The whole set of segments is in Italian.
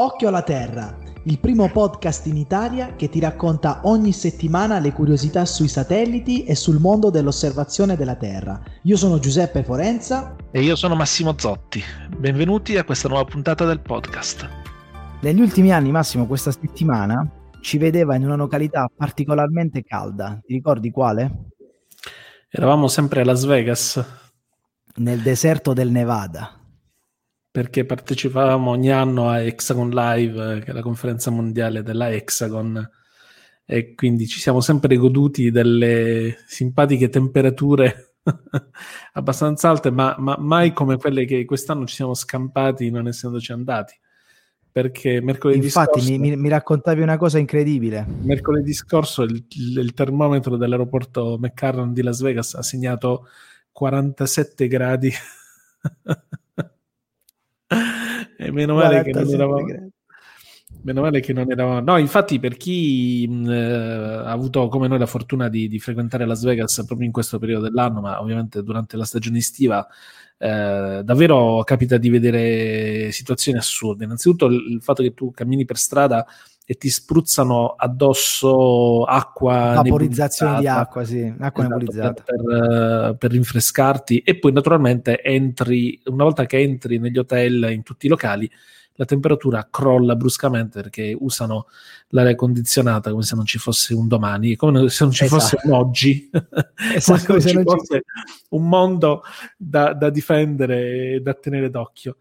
Occhio alla Terra, il primo podcast in Italia che ti racconta ogni settimana le curiosità sui satelliti e sul mondo dell'osservazione della Terra. Io sono Giuseppe Forenza. E io sono Massimo Zotti. Benvenuti a questa nuova puntata del podcast. Negli ultimi anni, Massimo, questa settimana ci vedeva in una località particolarmente calda. Ti ricordi quale? Eravamo sempre a Las Vegas. Nel deserto del Nevada perché partecipavamo ogni anno a Hexagon Live, che è la conferenza mondiale della Hexagon, e quindi ci siamo sempre goduti delle simpatiche temperature abbastanza alte, ma, ma, mai come quelle che quest'anno ci siamo scampati non essendoci andati. Perché mercoledì Infatti, scorso, mi, mi, raccontavi una cosa incredibile. Mercoledì scorso il, il, il termometro dell'aeroporto McCarran di Las Vegas ha segnato 47 gradi. e meno male che non eravamo... Meno male che non eravamo... No, infatti per chi mh, eh, ha avuto come noi la fortuna di, di, frequentare Las Vegas proprio in questo periodo dell'anno, ma ovviamente durante la stagione estiva, eh, davvero capita di vedere situazioni assurde. Innanzitutto il, fatto che tu cammini per strada e ti spruzzano addosso acqua vaporizzazione di acqua, sì, acqua esatto, per, per, per, rinfrescarti e poi naturalmente entri una volta che entri negli hotel in tutti i locali la temperatura crolla bruscamente perché usano l'aria condizionata come se non ci fosse un domani, come se non ci esatto. fosse un oggi, esatto, come se non ci fosse un mondo da, da difendere e da tenere d'occhio.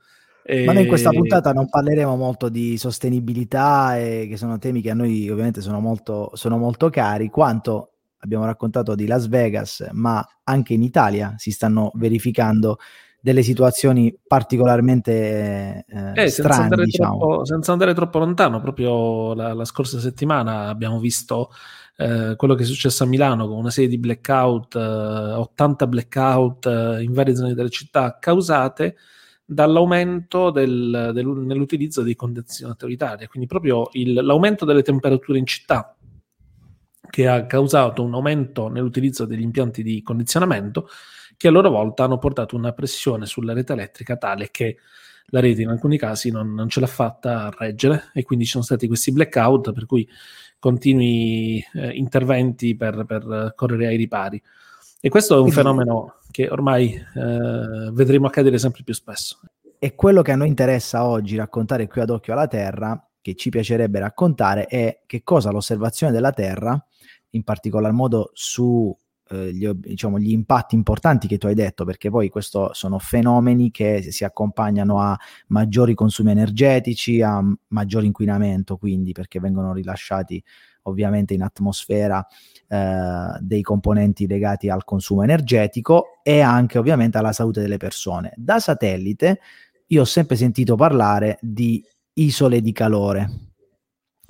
Ma noi in questa puntata non parleremo molto di sostenibilità, e, che sono temi che a noi ovviamente sono molto, sono molto cari, quanto abbiamo raccontato di Las Vegas, ma anche in Italia si stanno verificando delle situazioni particolarmente eh, eh, strane. Senza andare, diciamo. troppo, senza andare, troppo, lontano, proprio la, la scorsa settimana abbiamo visto eh, quello che è successo a Milano con una serie di blackout, eh, 80 blackout eh, in varie zone della città causate dall'aumento del, del, nell'utilizzo dei condizionatori d'aria, quindi proprio il, l'aumento delle temperature in città che ha causato un aumento nell'utilizzo degli impianti di condizionamento che a loro volta hanno portato una pressione sulla rete elettrica tale che la rete in alcuni casi non, non ce l'ha fatta a reggere e quindi ci sono stati questi blackout per cui continui eh, interventi per, per correre ai ripari. E questo è un fenomeno che ormai eh, vedremo accadere sempre più spesso. E quello che a noi interessa oggi raccontare qui ad occhio alla Terra, che ci piacerebbe raccontare, è che cosa l'osservazione della Terra, in particolar modo su eh, gli, diciamo, gli, impatti importanti che tu hai detto, perché poi questi sono fenomeni che si accompagnano a maggiori consumi energetici, a maggior inquinamento, quindi perché vengono rilasciati ovviamente in atmosfera eh, dei componenti legati al consumo energetico e anche ovviamente alla salute delle persone. Da satellite io ho sempre sentito parlare di isole di calore.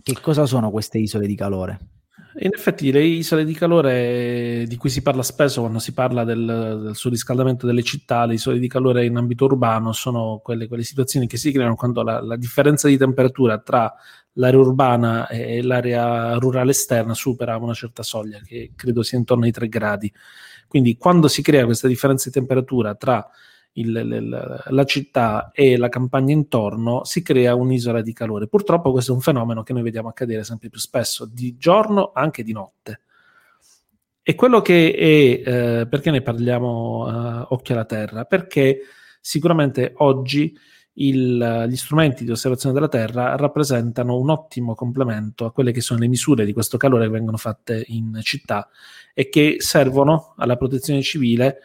Che cosa sono queste isole di calore? In effetti le isole di calore di cui si parla spesso quando si parla del, del surriscaldamento delle città, le isole di calore in ambito urbano sono quelle, quelle situazioni che si creano quando la, la, differenza di temperatura tra l'area urbana e l'area rurale esterna supera una certa soglia, che credo sia intorno ai 3 gradi. Quindi quando si crea questa differenza di temperatura tra il, il, la città e la campagna intorno, si crea un'isola di calore. Purtroppo questo è un fenomeno che noi vediamo accadere sempre più spesso, di giorno, anche di notte. E quello che è, eh, perché ne parliamo uh, occhio alla terra? Perché sicuramente oggi il, gli strumenti di osservazione della Terra rappresentano un ottimo complemento a quelle che sono le misure di questo calore che vengono fatte in città e che servono alla protezione civile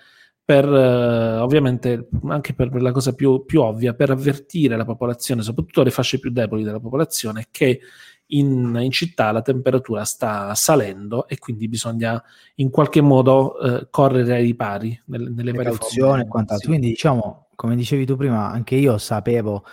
per eh, ovviamente anche per, per, la cosa più, più, ovvia, per avvertire la popolazione, soprattutto le fasce più deboli della popolazione, che in, in città la temperatura sta salendo e quindi bisogna in qualche modo eh, correre ai ripari nelle, nelle varie forme. e quant'altro. Quindi diciamo come dicevi tu prima, anche io sapevo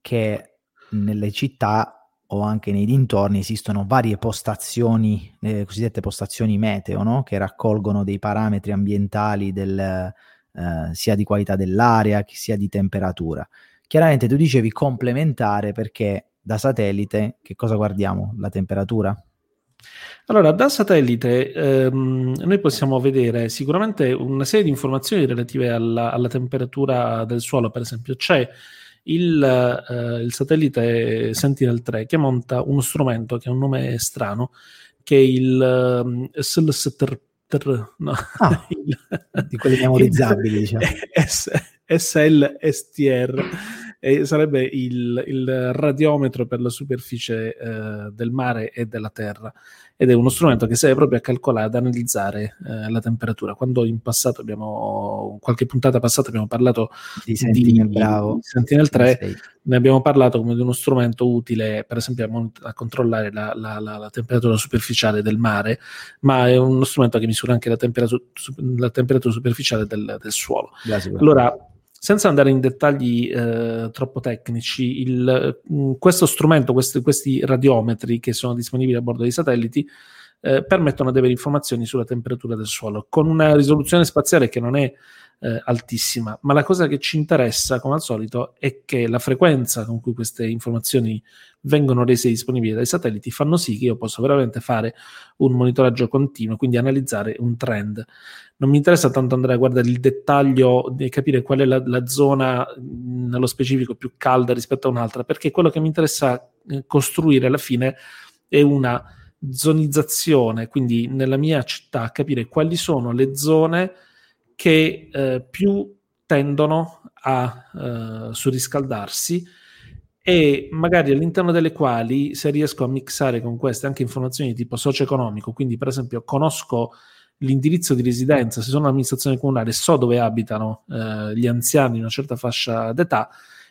che nelle città o anche nei dintorni esistono varie postazioni, le cosiddette postazioni meteo, no? che raccolgono dei parametri ambientali del, eh, sia di qualità dell'aria che sia di temperatura. Chiaramente tu dicevi complementare perché da satellite che cosa guardiamo? La temperatura? Allora, da satellite ehm, noi possiamo vedere sicuramente una serie di informazioni relative alla, alla, temperatura del suolo, per esempio c'è il, eh, il satellite Sentinel-3 che monta uno strumento che ha un nome strano, che è il um, SLSTR, no, ah, di quelli memorizzabili, diciamo. SLSTR sarebbe il, il, radiometro per la superficie eh, del mare e della terra ed è uno strumento che serve proprio a calcolare, ad analizzare eh, la temperatura. Quando in passato abbiamo, qualche puntata passata abbiamo parlato di Sentinel, di, di Sentinel 3, ne abbiamo parlato come di uno strumento utile per esempio a, mon- a controllare la, la, la, la, temperatura superficiale del mare, ma è uno strumento che misura anche la temperatura, la temperatura superficiale del, del suolo. Allora, senza andare in dettagli eh, troppo tecnici, il, mm, questo strumento, questi, questi, radiometri che sono disponibili a bordo dei satelliti, eh, permettono di avere informazioni sulla temperatura del suolo con una risoluzione spaziale che non è eh, altissima, ma la cosa che ci interessa, come al solito, è che la frequenza con cui queste informazioni vengono rese disponibili dai satelliti fanno sì che io possa veramente fare un monitoraggio continuo, quindi analizzare un trend. Non mi interessa tanto andare a guardare il dettaglio e capire qual è la, la zona nello specifico più calda rispetto a un'altra, perché quello che mi interessa eh, costruire alla fine è una zonizzazione, quindi nella mia città capire quali sono le zone che eh, più tendono a eh, surriscaldarsi e magari all'interno delle quali se riesco a mixare con queste anche informazioni di tipo socio-economico, quindi per esempio conosco l'indirizzo di residenza, se sono un'amministrazione comunale, so dove abitano eh, gli anziani di una certa fascia d'età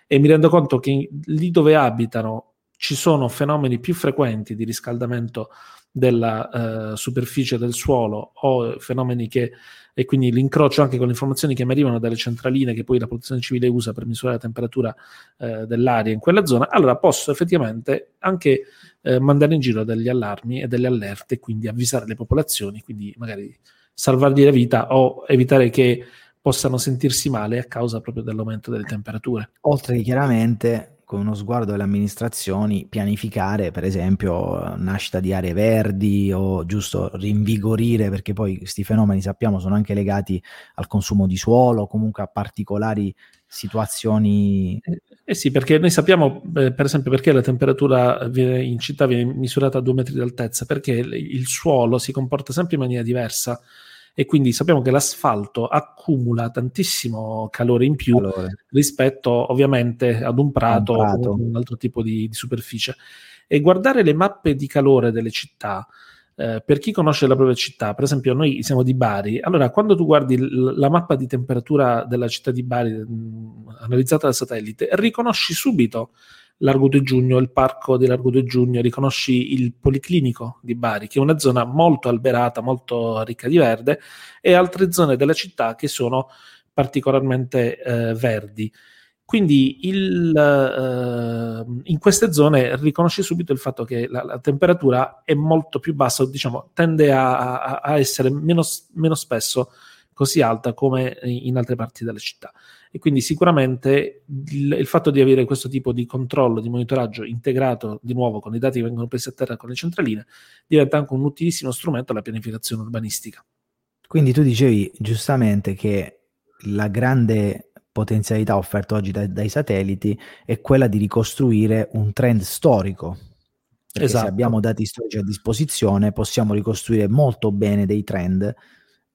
e mi rendo conto che lì dove abitano ci sono fenomeni più frequenti di riscaldamento della eh, superficie del suolo o fenomeni che e quindi l'incrocio anche con le informazioni che mi arrivano dalle centraline che poi la protezione civile usa per misurare la temperatura eh, dell'aria in quella zona, allora posso effettivamente anche eh, mandare in giro degli allarmi e delle allerte, quindi avvisare le popolazioni, quindi magari salvargli la vita o evitare che possano sentirsi male a causa proprio dell'aumento delle temperature. Oltre che chiaramente con uno sguardo delle amministrazioni pianificare per esempio nascita di aree verdi o giusto rinvigorire perché poi questi fenomeni sappiamo sono anche legati al consumo di suolo comunque a particolari situazioni. Eh, eh sì perché noi sappiamo eh, per esempio perché la temperatura viene, in città viene misurata a due metri d'altezza perché il suolo si comporta sempre in maniera diversa e quindi sappiamo che l'asfalto accumula tantissimo calore in più calore. rispetto ovviamente ad un prato, un prato. o un altro tipo di, di, superficie. E guardare le mappe di calore delle città, eh, per chi conosce la propria città, per esempio noi siamo di Bari, allora quando tu guardi l- la mappa di temperatura della città di Bari mh, analizzata dal satellite, riconosci subito Largo 2 Giugno, il parco di Largo 2 Giugno, riconosci il Policlinico di Bari, che è una zona molto alberata, molto ricca di verde, e altre zone della città che sono particolarmente eh, verdi. Quindi il, uh, in queste zone riconosci subito il fatto che la, la temperatura è molto più bassa, diciamo, tende a, a, a essere meno, meno, spesso così alta come in altre parti della città e quindi sicuramente il, il, fatto di avere questo tipo di controllo, di monitoraggio integrato di nuovo con i dati che vengono presi a terra con le centraline diventa anche un utilissimo strumento alla pianificazione urbanistica. Quindi tu dicevi giustamente che la grande potenzialità offerta oggi dai, dai satelliti è quella di ricostruire un trend storico. Perché esatto. se abbiamo dati storici a disposizione possiamo ricostruire molto bene dei trend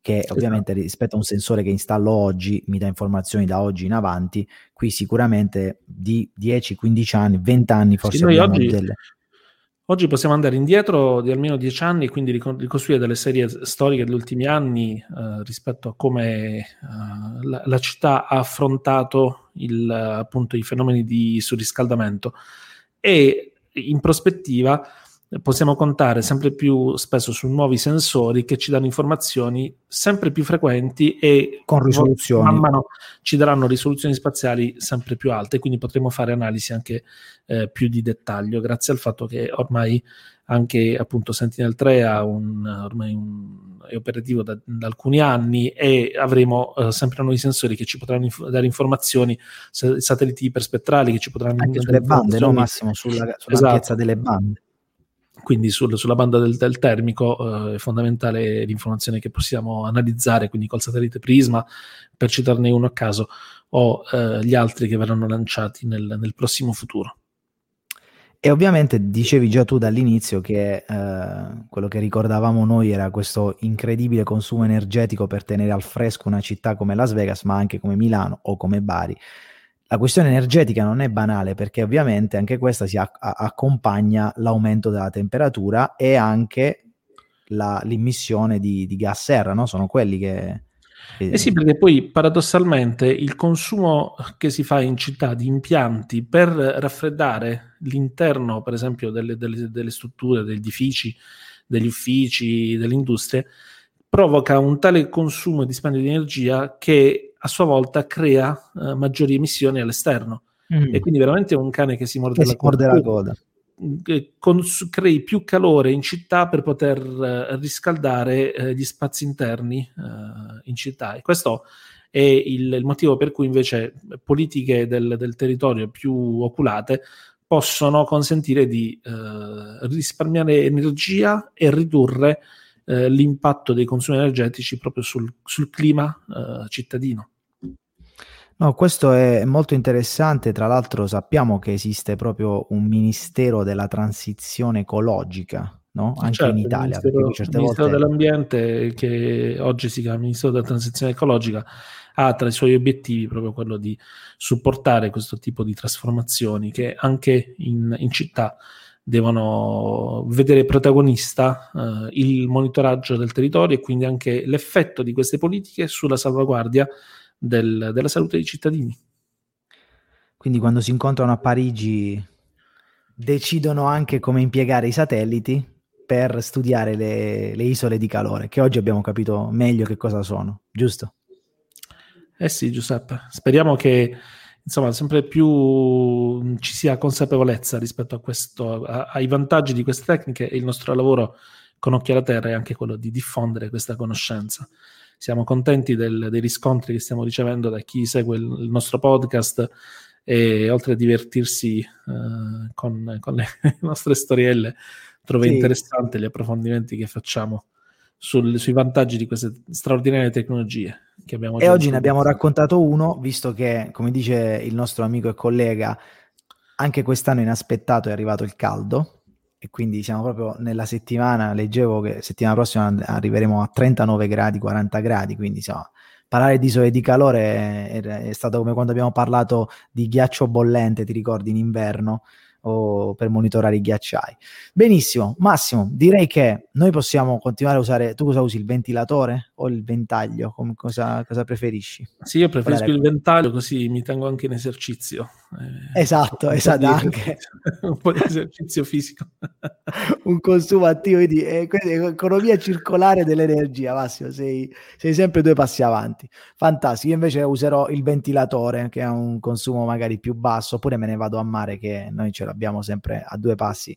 che esatto. ovviamente rispetto a un sensore che installo oggi mi dà informazioni da oggi in avanti, qui sicuramente di 10, 15 anni, 20 anni forse sì, oggi, delle... oggi, possiamo andare indietro di almeno 10 anni e quindi ricostruire delle serie storiche degli ultimi anni eh, rispetto a come eh, la, la, città ha affrontato il, appunto i fenomeni di surriscaldamento e in prospettiva possiamo contare sempre più spesso su nuovi sensori che ci danno informazioni sempre più frequenti e con risoluzioni. Man mano ci daranno risoluzioni spaziali sempre più alte, quindi potremo fare analisi anche eh, più di dettaglio, grazie al fatto che ormai anche appunto Sentinel-3 ha un, ormai un, è operativo da, da, alcuni anni e avremo uh, sempre nuovi sensori che ci potranno inf- dare informazioni, satelliti iperspettrali che ci potranno anche sulle bande, no Massimo, sulla, sull'ampiezza esatto. delle bande quindi sul, sulla banda del, del termico eh, è fondamentale l'informazione che possiamo analizzare, quindi col satellite Prisma, per citarne uno a caso, o eh, gli altri che verranno lanciati nel, nel, prossimo futuro. E ovviamente dicevi già tu dall'inizio che eh, quello che ricordavamo noi era questo incredibile consumo energetico per tenere al fresco una città come Las Vegas, ma anche come Milano o come Bari. La questione energetica non è banale perché ovviamente anche questa si a- accompagna l'aumento della temperatura e anche la, l'immissione di, di, gas serra, no? Sono quelli che... Eh sì, perché poi paradossalmente il consumo che si fa in città di impianti per raffreddare l'interno, per esempio, delle, delle, delle strutture, degli edifici, degli uffici, delle industrie, provoca un tale consumo e dispendio di energia che a sua volta crea uh, maggiori emissioni all'esterno. Mm. E quindi veramente è un cane che si morde, che la, si morde la coda cons- crei più calore in città per poter uh, riscaldare uh, gli spazi interni uh, in città. E questo è il, il, motivo per cui invece politiche del, del, territorio più oculate possono consentire di risparmiare energia e ridurre l'impatto dei consumi energetici proprio sul, sul clima cittadino. No, questo è molto interessante. Tra l'altro, sappiamo che esiste proprio un ministero della transizione ecologica, no? Anche certo, in Italia. Il Ministero, il ministero volte... dell'Ambiente, che oggi si chiama Ministero della Transizione Ecologica, ha tra i suoi obiettivi proprio quello di supportare questo tipo di trasformazioni che anche in, in città devono vedere protagonista eh, il monitoraggio del territorio e quindi anche l'effetto di queste politiche sulla salvaguardia del, della salute dei cittadini. Quindi quando si incontrano a Parigi decidono anche come impiegare i satelliti per studiare le, le isole di calore, che oggi abbiamo capito meglio che cosa sono, giusto? Eh sì, Giuseppe. Speriamo che insomma sempre più ci sia consapevolezza rispetto a questo, a, ai vantaggi di queste tecniche e il nostro lavoro con Occhio alla Terra è anche quello di diffondere questa conoscenza siamo contenti del, dei riscontri che stiamo ricevendo da chi segue il, il nostro podcast e oltre a divertirsi uh, con, con, le nostre storielle trova sì. interessante gli approfondimenti che facciamo sul, sui vantaggi di queste straordinarie tecnologie e oggi ne abbiamo raccontato uno visto che come dice il nostro amico e collega anche quest'anno inaspettato è arrivato il caldo. E quindi siamo proprio nella settimana, leggevo che settimana prossima arriveremo a 39 gradi, 40 gradi, quindi insomma, parlare di sole di calore è, è, stato come quando abbiamo parlato di ghiaccio bollente, ti ricordi, in inverno, o per monitorare i ghiacciai. Benissimo, Massimo, direi che noi possiamo continuare a usare, tu cosa usi, il ventilatore o il ventaglio? Come, cosa, cosa, preferisci? Sì, io preferisco il ventaglio così mi tengo anche in esercizio. Eh, esatto, esatto, anche. un po' di esercizio fisico. un consumo attivo di eh, economia circolare dell'energia, Massimo, sei, sei sempre due passi avanti. Fantastico, io invece userò il ventilatore che ha un consumo magari più basso, oppure me ne vado a mare che noi ce l'abbiamo sempre a due passi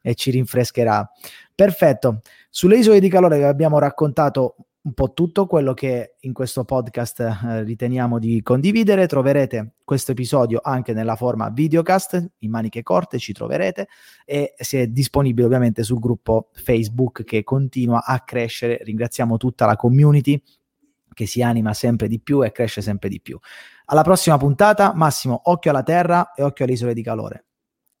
e ci rinfrescherà. Perfetto. Sulle isole di calore che abbiamo raccontato un po' tutto quello che in questo podcast eh, riteniamo di condividere. Troverete questo episodio anche nella forma videocast, in maniche corte ci troverete e se è disponibile ovviamente sul gruppo Facebook che continua a crescere. Ringraziamo tutta la community che si anima sempre di più e cresce sempre di più. Alla prossima puntata, Massimo, occhio alla terra e occhio alle isole di calore.